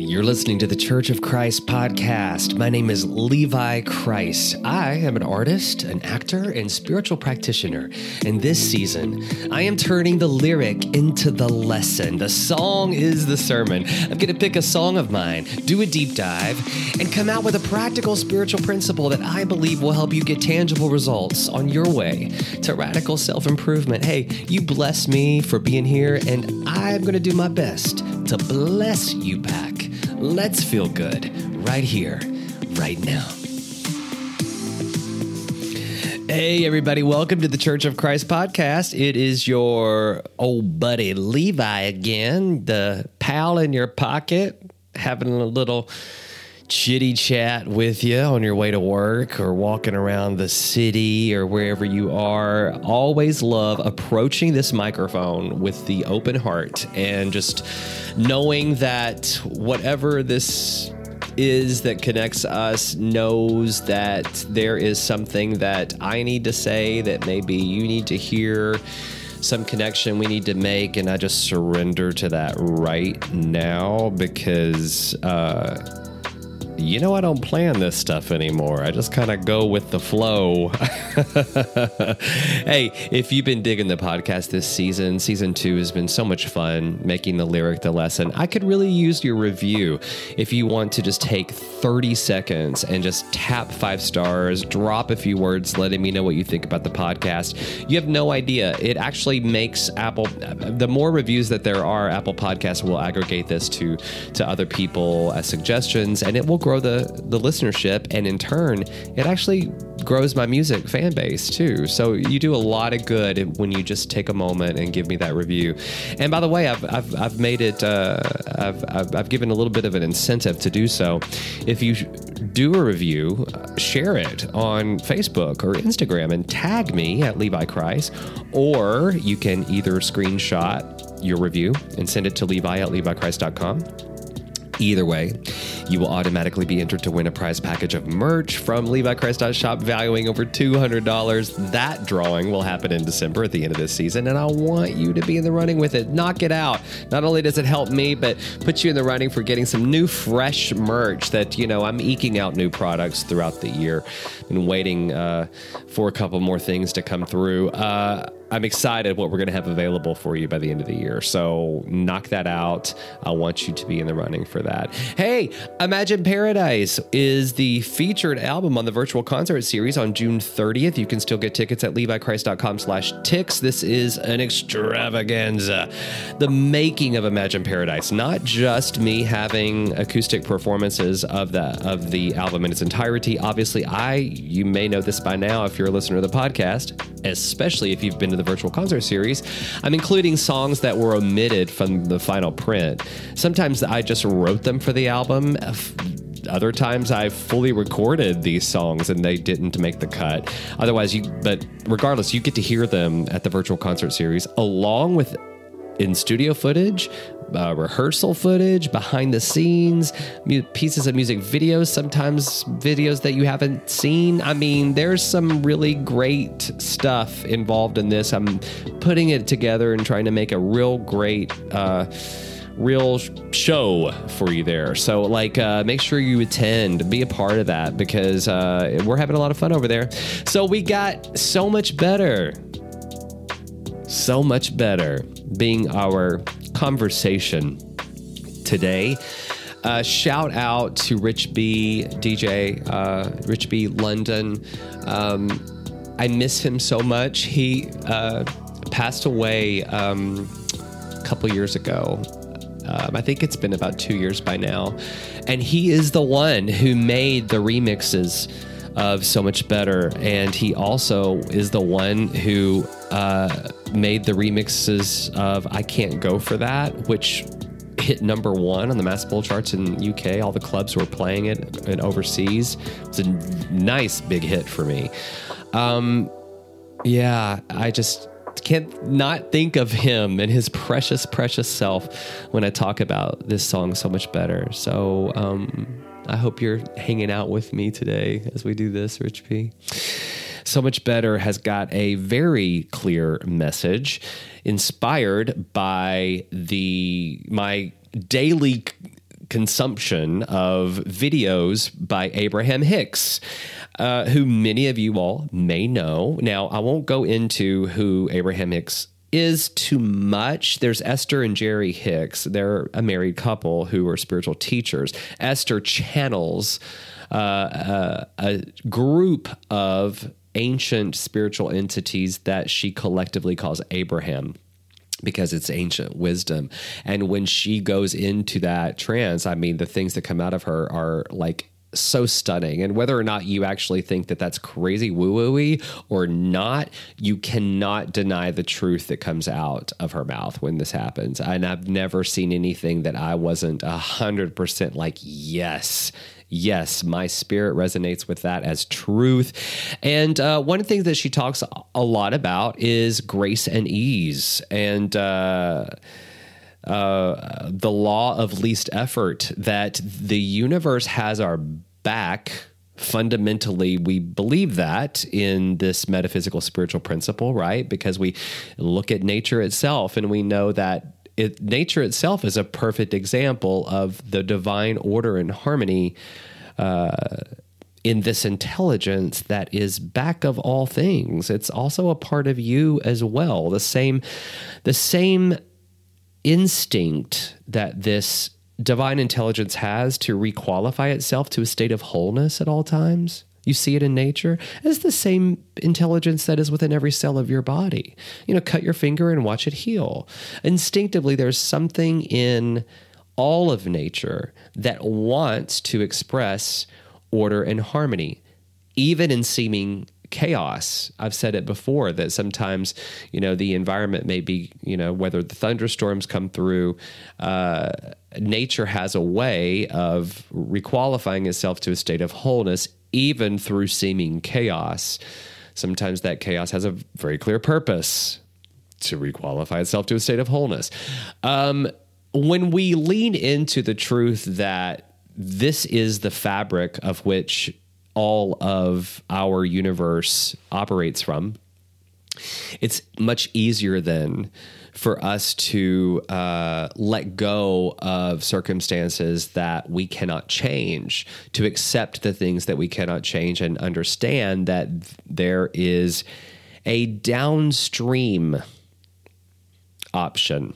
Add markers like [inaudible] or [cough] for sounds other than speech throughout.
You're listening to the Church of Kreis podcast. My name is Levi Kreis. I am an artist, an actor, and spiritual practitioner. And this season, I am turning the lyric into the lesson. The song is the sermon. I'm going to pick a song of mine, do a deep dive, and come out with a practical spiritual principle that I believe will help you get tangible results on your way to radical self improvement. Hey, you bless me for being here, and I'm going to do my best to bless you back. Let's feel good right here, right now. Hey, everybody, welcome to the Church of Kreis podcast. It is your old buddy Levi again, the pal in your pocket, having a little chitty chat with you on your way to work or walking around the city or wherever you are. Always love approaching this microphone with the open heart and just knowing that whatever this is that connects us knows that there is something that I need to say that maybe you need to hear some connection we need to make and i just surrender to that right now because uh you know, I don't plan this stuff anymore. I just kind of go with the flow. [laughs] hey, if you've been digging the podcast this season, season two has been so much fun making the lyric the lesson. I could really use your review if you want to just take 30 seconds and just tap five stars, drop a few words letting me know what you think about the podcast. You have no idea. It actually makes Apple, the more reviews that there are, Apple Podcasts will aggregate this to, to other people as suggestions and it will grow the the listenership, and in turn, it actually grows my music fan base too. So you do a lot of good when you just take a moment and give me that review. And by the way, I've I've, I've made it. Uh, I've, I've I've given a little bit of an incentive to do so. If you do a review, share it on Facebook or Instagram and tag me at Levi Kreis, or you can either screenshot your review and send it to Levi at LeviKreis.com Either way, you will automatically be entered to win a prize package of merch from LeviKreis.shop valuing over $200. That drawing will happen in December at the end of this season, and I want you to be in the running with it. Knock it out. Not only does it help me, but put you in the running for getting some new, fresh merch that, you know, I'm eking out new products throughout the year. Been waiting uh, for a couple more things to come through. Uh, I'm excited what we're going to have available for you by the end of the year. So knock that out. I want you to be in the running for that. Hey, Imagine Paradise is the featured album on the virtual concert series on June 30th. You can still get tickets at levikreis.com slash ticks. This is an extravaganza. The making of Imagine Paradise, not just me having acoustic performances of the of the album in its entirety. Obviously, I you may know this by now if you're a listener to the podcast, especially if you've been to the virtual concert series, I'm including songs that were omitted from the final print. Sometimes I just wrote them for the album. Other times I fully recorded these songs and they didn't make the cut. Otherwise, you, but regardless, you get to hear them at the virtual concert series along with in studio footage, uh, rehearsal footage, behind the scenes, mu- pieces of music videos, sometimes videos that you haven't seen. I mean, there's some really great stuff involved in this. I'm putting it together and trying to make a real great. Uh, real show for you there. So, like, uh, make sure you attend, be a part of that because uh, we're having a lot of fun over there. So, we got so much better, so much better being our conversation today. Uh, shout out to Rich B, DJ uh, Rich B London. Um, I miss him so much. He uh, passed away um, a couple years ago. Um, I think it's been about two years by now. And he is the one who made the remixes of So Much Better. And he also is the one who uh, made the remixes of I Can't Go For That, which hit number one on the Mass Pull charts in UK. All the clubs were playing it and overseas. It's a nice big hit for me. Um, yeah, I just can't not think of him and his precious, precious self when I talk about this song so much better. So um, I hope you're hanging out with me today as we do this, Rich B. So Much Better has got a very clear message inspired by the my daily consumption of videos by Abraham Hicks, uh, who many of you all may know. Now, I won't go into who Abraham Hicks is too much. There's Esther and Jerry Hicks. They're a married couple who are spiritual teachers. Esther channels uh, uh, a group of ancient spiritual entities that she collectively calls Abraham because it's ancient wisdom. And when she goes into that trance, I mean, the things that come out of her are like so stunning. And whether or not you actually think that that's crazy woo wooey or not, you cannot deny the truth that comes out of her mouth when this happens. And I've never seen anything that I wasn't a hundred percent like, yes, yes, my spirit resonates with that as truth. And uh, one of the things that she talks a lot about is grace and ease. And, uh, uh, the law of least effort that the universe has our back fundamentally we believe that in this metaphysical spiritual principle right because we look at nature itself and we know that it, nature itself is a perfect example of the divine order and harmony uh, in this intelligence that is back of all things. It's also a part of you as well. The same, the same instinct that this divine intelligence has to requalify itself to a state of wholeness at all times you see it in nature as the same intelligence that is within every cell of your body. You know, cut your finger and watch it heal. Instinctively, there's something in all of nature that wants to express order and harmony, even in seeming chaos. I've said it before that sometimes, you know, the environment may be, you know, whether the thunderstorms come through, uh, nature has a way of requalifying itself to a state of wholeness, even through seeming chaos. Sometimes that chaos has a very clear purpose to requalify itself to a state of wholeness. Um, when we lean into the truth that this is the fabric of which all of our universe operates from, it's much easier then for us to uh, let go of circumstances that we cannot change, to accept the things that we cannot change, and understand that there is a downstream option.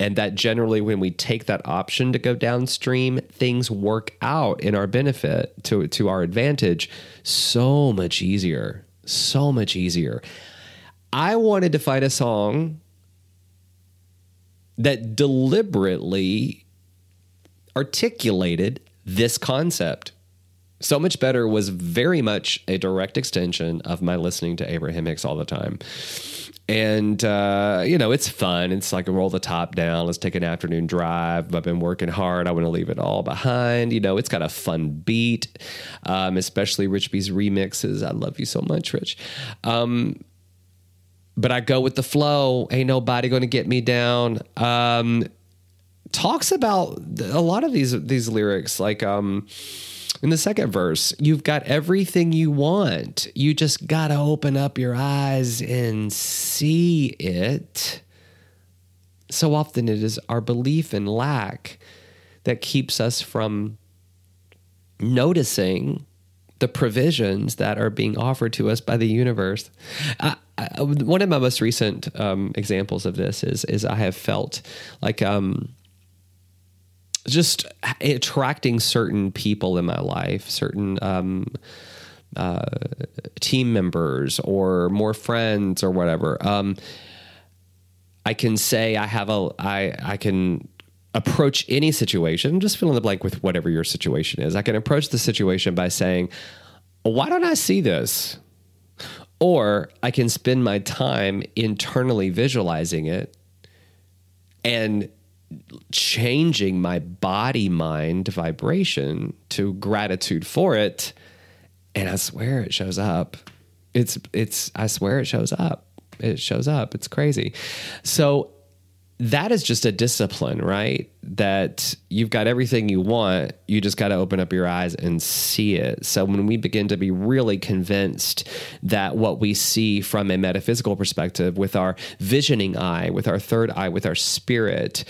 And that generally, when we take that option to go downstream, things work out in our benefit to, to our advantage so much easier. So much easier. I wanted to find a song that deliberately articulated this concept. So Much Better was very much a direct extension of my listening to Abraham Hicks all the time. And, uh, you know, it's fun. It's like roll the top down. Let's take an afternoon drive. I've been working hard. I want to leave it all behind. You know, it's got a fun beat, um, especially Rich B's remixes. I love you so much, Rich. Um, but I go with the flow. Ain't nobody going to get me down. Um, talks about a lot of these these lyrics, like um, in the second verse, you've got everything you want. You just got to open up your eyes and see it. So often it is our belief in lack that keeps us from noticing the provisions that are being offered to us by the universe. I, I, one of my most recent um, examples of this is is I have felt like um, just attracting certain people in my life, certain um, uh, team members or more friends or whatever. Um, I can say I have a I I can approach any situation. Just fill in the blank with whatever your situation is. I can approach the situation by saying, "Why don't I see this?" Or I can spend my time internally visualizing it and changing my body mind vibration to gratitude for it. And I swear it shows up. It's, it's, I swear it shows up. It shows up. It's crazy. So that is just a discipline, right? That you've got everything you want. You just got to open up your eyes and see it. So when we begin to be really convinced that what we see from a metaphysical perspective with our visioning eye, with our third eye, with our spirit,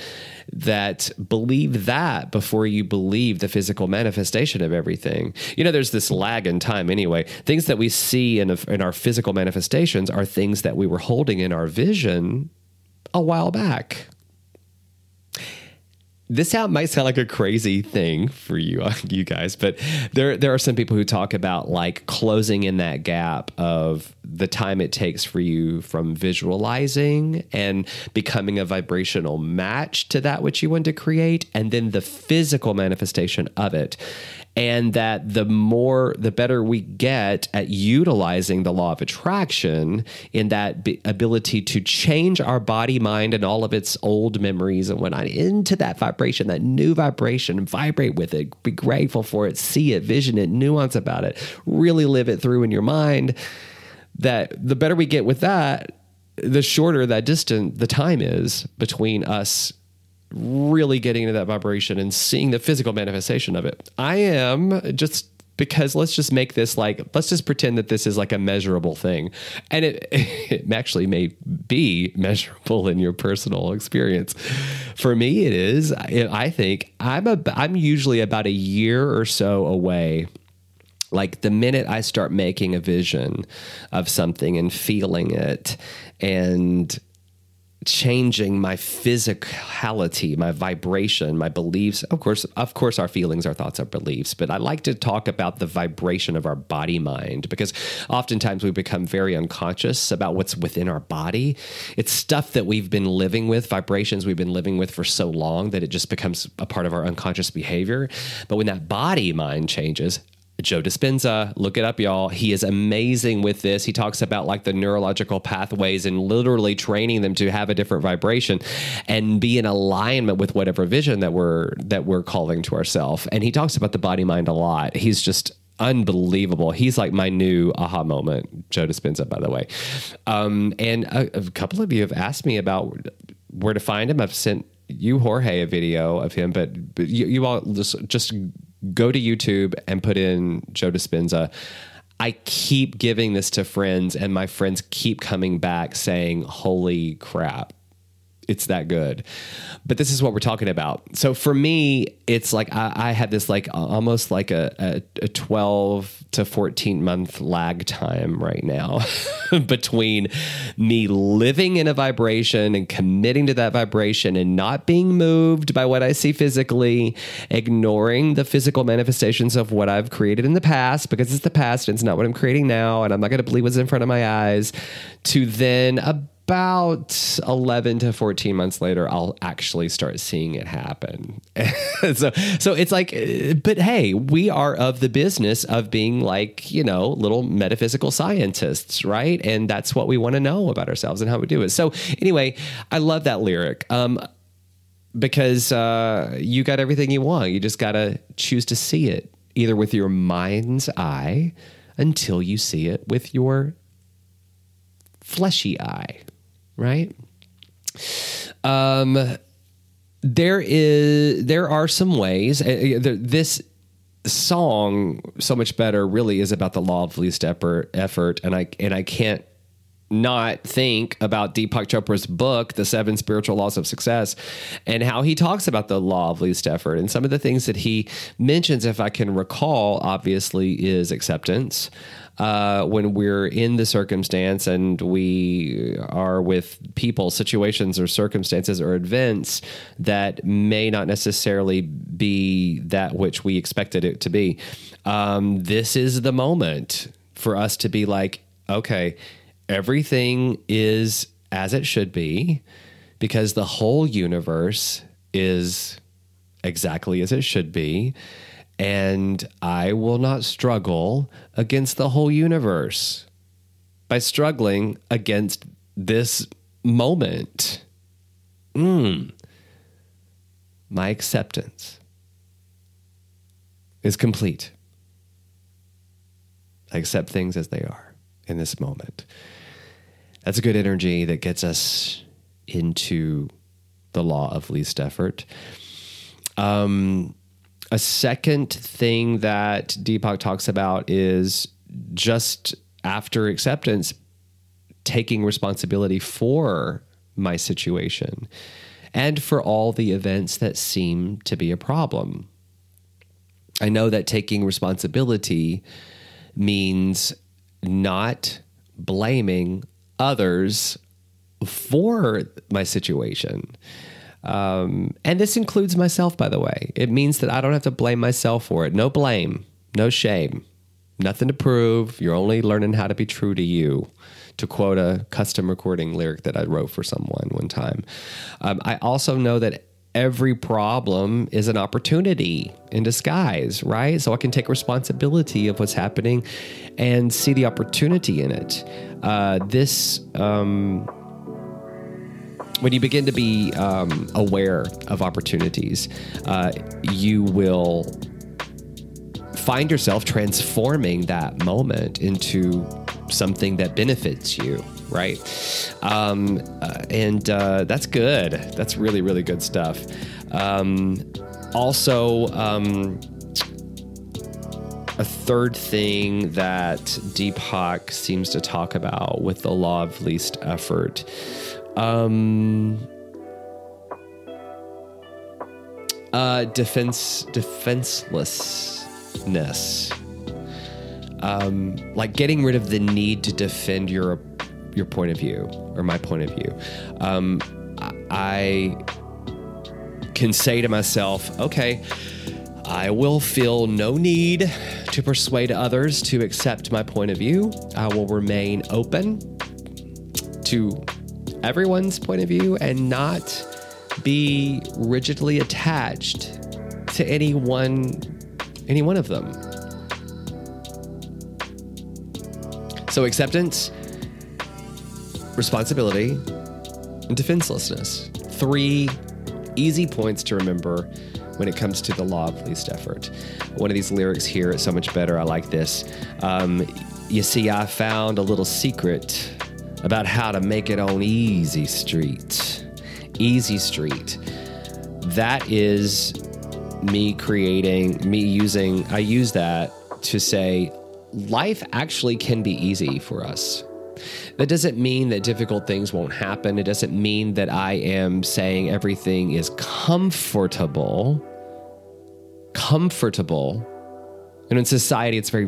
that believe that before you believe the physical manifestation of everything. You know, there's this lag in time anyway. Things that we see in, a, in our physical manifestations are things that we were holding in our vision a while back. This sound might sound like a crazy thing for you, [laughs] you guys, but there there are some people who talk about like closing in that gap of the time it takes for you from visualizing and becoming a vibrational match to that which you want to create, and then the physical manifestation of it and that the more the better we get at utilizing the law of attraction in that ability to change our body mind and all of its old memories and whatnot into that vibration that new vibration vibrate with it be grateful for it see it vision it nuance about it really live it through in your mind that the better we get with that the shorter that distance the time is between us really getting into that vibration and seeing the physical manifestation of it. I am just because let's just make this like let's just pretend that this is like a measurable thing. And it, [laughs] it actually may be measurable in your personal experience. For me it is. I think i'm a i'm usually about a year or so away. Like the minute i start making a vision of something and feeling it and changing my physicality, my vibration, my beliefs. Of course, of course, our feelings, our thoughts, our beliefs. But I like to talk about the vibration of our body mind because oftentimes we become very unconscious about what's within our body. It's stuff that we've been living with, vibrations we've been living with for so long that it just becomes a part of our unconscious behavior. But when that body mind changes, Joe Dispenza, look it up, y'all. He is amazing with this. He talks about like the neurological pathways and literally training them to have a different vibration and be in alignment with whatever vision that we're that we're calling to ourselves. And he talks about the body mind a lot. He's just unbelievable. He's like my new aha moment, Joe Dispenza, by the way. Um, and a, a couple of you have asked me about where to find him. I've sent you Jorge a video of him, but, but you, you all just just go to YouTube and put in Joe Dispenza. I keep giving this to friends, and my friends keep coming back saying, Holy crap, it's that good. But this is what we're talking about. So for me, it's like I, I have this like almost like a, a, a 12 to 14 month lag time right now [laughs] between me living in a vibration and committing to that vibration and not being moved by what I see physically, ignoring the physical manifestations of what I've created in the past because it's the past and it's not what I'm creating now. And I'm not going to believe what's in front of my eyes to then about 11 to 14 months later i'll actually start seeing it happen. [laughs] So so it's like but hey we are of the business of being like you know little metaphysical scientists right? And that's what we want to know about ourselves and how we do it. So anyway i love that lyric um because uh you got everything you want. You just got to choose to see it either with your mind's eye until you see it with your fleshy eye right? Um, there is there are some ways. Uh, this song, so much better, really is about the law of least effort. Effort, and I and I can't not think about Deepak Chopra's book, The Seven Spiritual Laws of Success, and how he talks about the law of least effort. And some of the things that he mentions, if I can recall, obviously is acceptance uh, when we're in the circumstance and we are with people, situations, or circumstances or events that may not necessarily be that which we expected it to be. Um, this is the moment for us to be like, okay, everything is as it should be because the whole universe is exactly as it should be and I will not struggle against the whole universe by struggling against this moment. Mm. My acceptance is complete. I accept things as they are in this moment. That's a good energy that gets us into the law of least effort. Um, a second thing that Deepak talks about is just after acceptance, taking responsibility for my situation and for all the events that seem to be a problem. I know that taking responsibility means not blaming others for my situation. Um, and this includes myself, by the way. It means that I don't have to blame myself for it. No blame, no shame, nothing to prove. You're only learning how to be true to you. To quote a custom recording lyric that I wrote for someone one time. Um, I also know that every problem is an opportunity in disguise, right? So I can take responsibility of what's happening and see the opportunity in it. Uh, this, um, when you begin to be um, aware of opportunities, uh, you will find yourself transforming that moment into something that benefits you right? Um, uh, and uh, that's good. That's really, really good stuff. Um, also, um, a third thing that Deepak seems to talk about with the law of least effort. Um, uh, defense defenselessness um, like getting rid of the need to defend your your point of view or my point of view. Um, I can say to myself, okay, I will feel no need to persuade others to accept my point of view. I will remain open to everyone's point of view and not be rigidly attached to any one any one of them. So acceptance responsibility, and defenselessness. Three easy points to remember when it comes to the law of least effort. One of these lyrics here is so much better. I like this. Um, you see, I found a little secret about how to make it on Easy Street. Easy Street. That is me creating, me using, I use that to say life actually can be easy for us. That doesn't mean that difficult things won't happen. It doesn't mean that I am saying everything is comfortable. Comfortable. And in society, it's very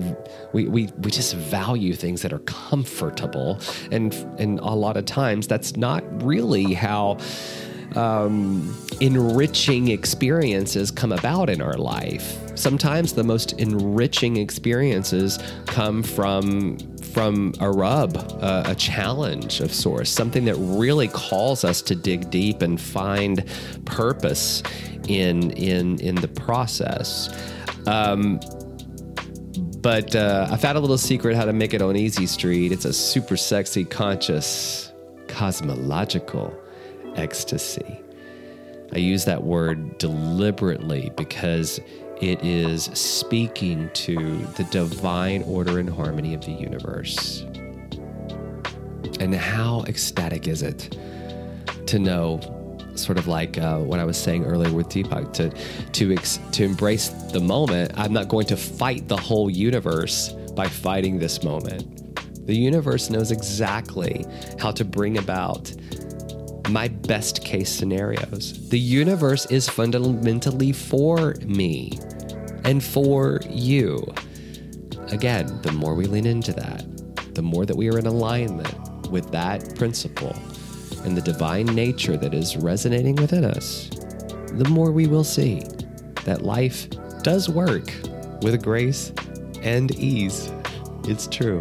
we, we we just value things that are comfortable, and and a lot of times that's not really how um, enriching experiences come about in our life. Sometimes the most enriching experiences come from from a rub, uh, a challenge of sorts, something that really calls us to dig deep and find purpose in in in the process. Um, but uh, I found a little secret how to make it on Easy Street. It's a super sexy, conscious, cosmological ecstasy. I use that word deliberately because it is speaking to the divine order and harmony of the universe. And how ecstatic is it to know, sort of like uh, what I was saying earlier with Deepak, to to ex- to embrace the moment. I'm not going to fight the whole universe by fighting this moment. The universe knows exactly how to bring about my best case scenarios. The universe is fundamentally for me and for you. Again, the more we lean into that, the more that we are in alignment with that principle and the divine nature that is resonating within us, the more we will see that life does work with grace and ease. It's true.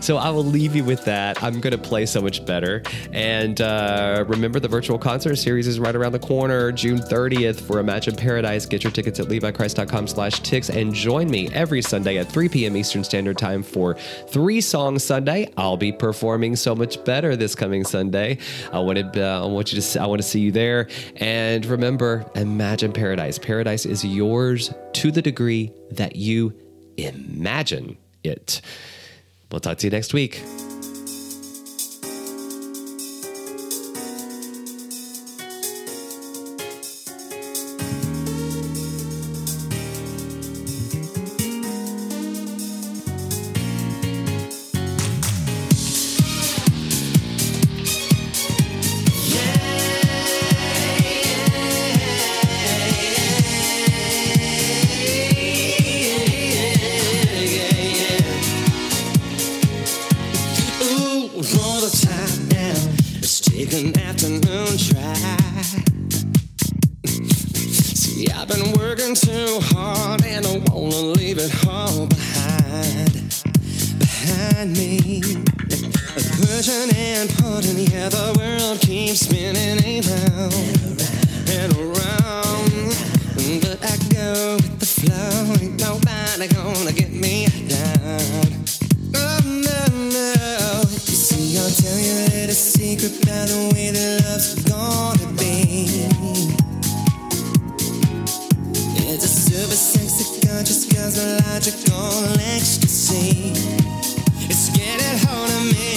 So I will leave you with that. I'm going to play so much better. And uh, remember, the virtual concert series is right around the corner, June 30th for Imagine Paradise. Get your tickets at levikreis.com slash ticks and join me every Sunday at 3 p.m. Eastern Standard Time for Three Song Sunday. I'll be performing so much better this coming Sunday. I wanted, uh, I want you to, I want to see you there. And remember, Imagine Paradise. Paradise is yours to the degree that you imagine it. We'll talk to you next week. for the time now. Let's take an afternoon try. See, I've been working too hard and I wanna leave it all behind. Behind me. Pushing and pulling, yeah, the world keeps spinning around and around. But I go with the flow, ain't nobody gonna get me down. secret now the way gonna be. It's a super sexy conscious cosmological ecstasy. It's getting hold of me.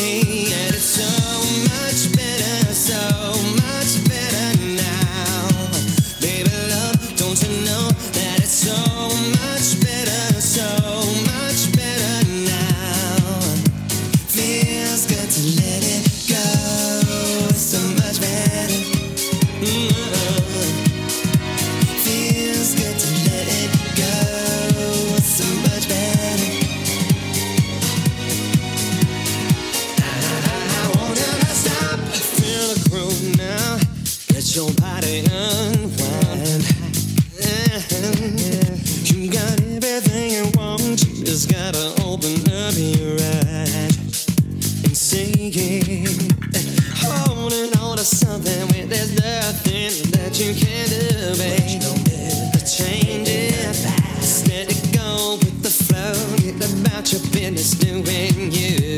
holding on to something when there's nothing that you can do, babe. Change it, let it go with the flow. Get about your business doing you.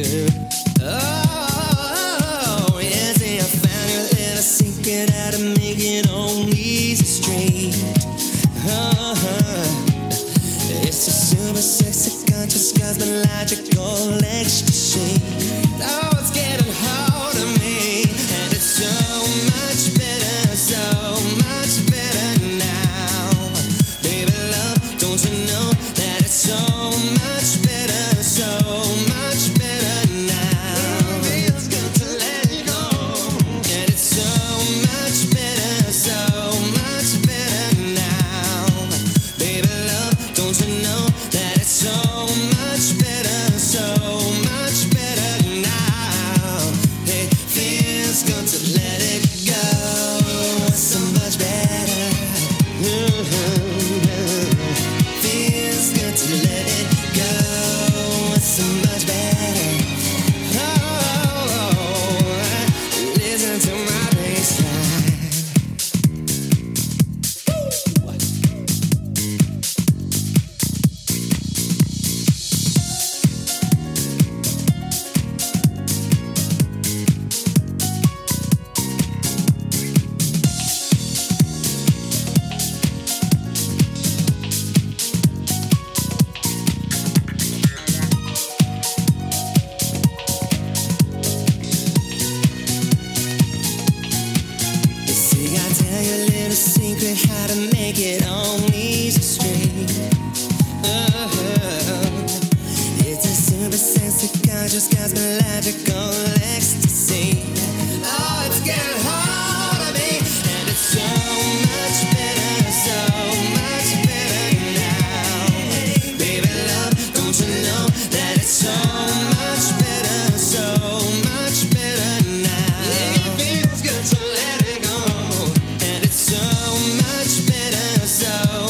much better so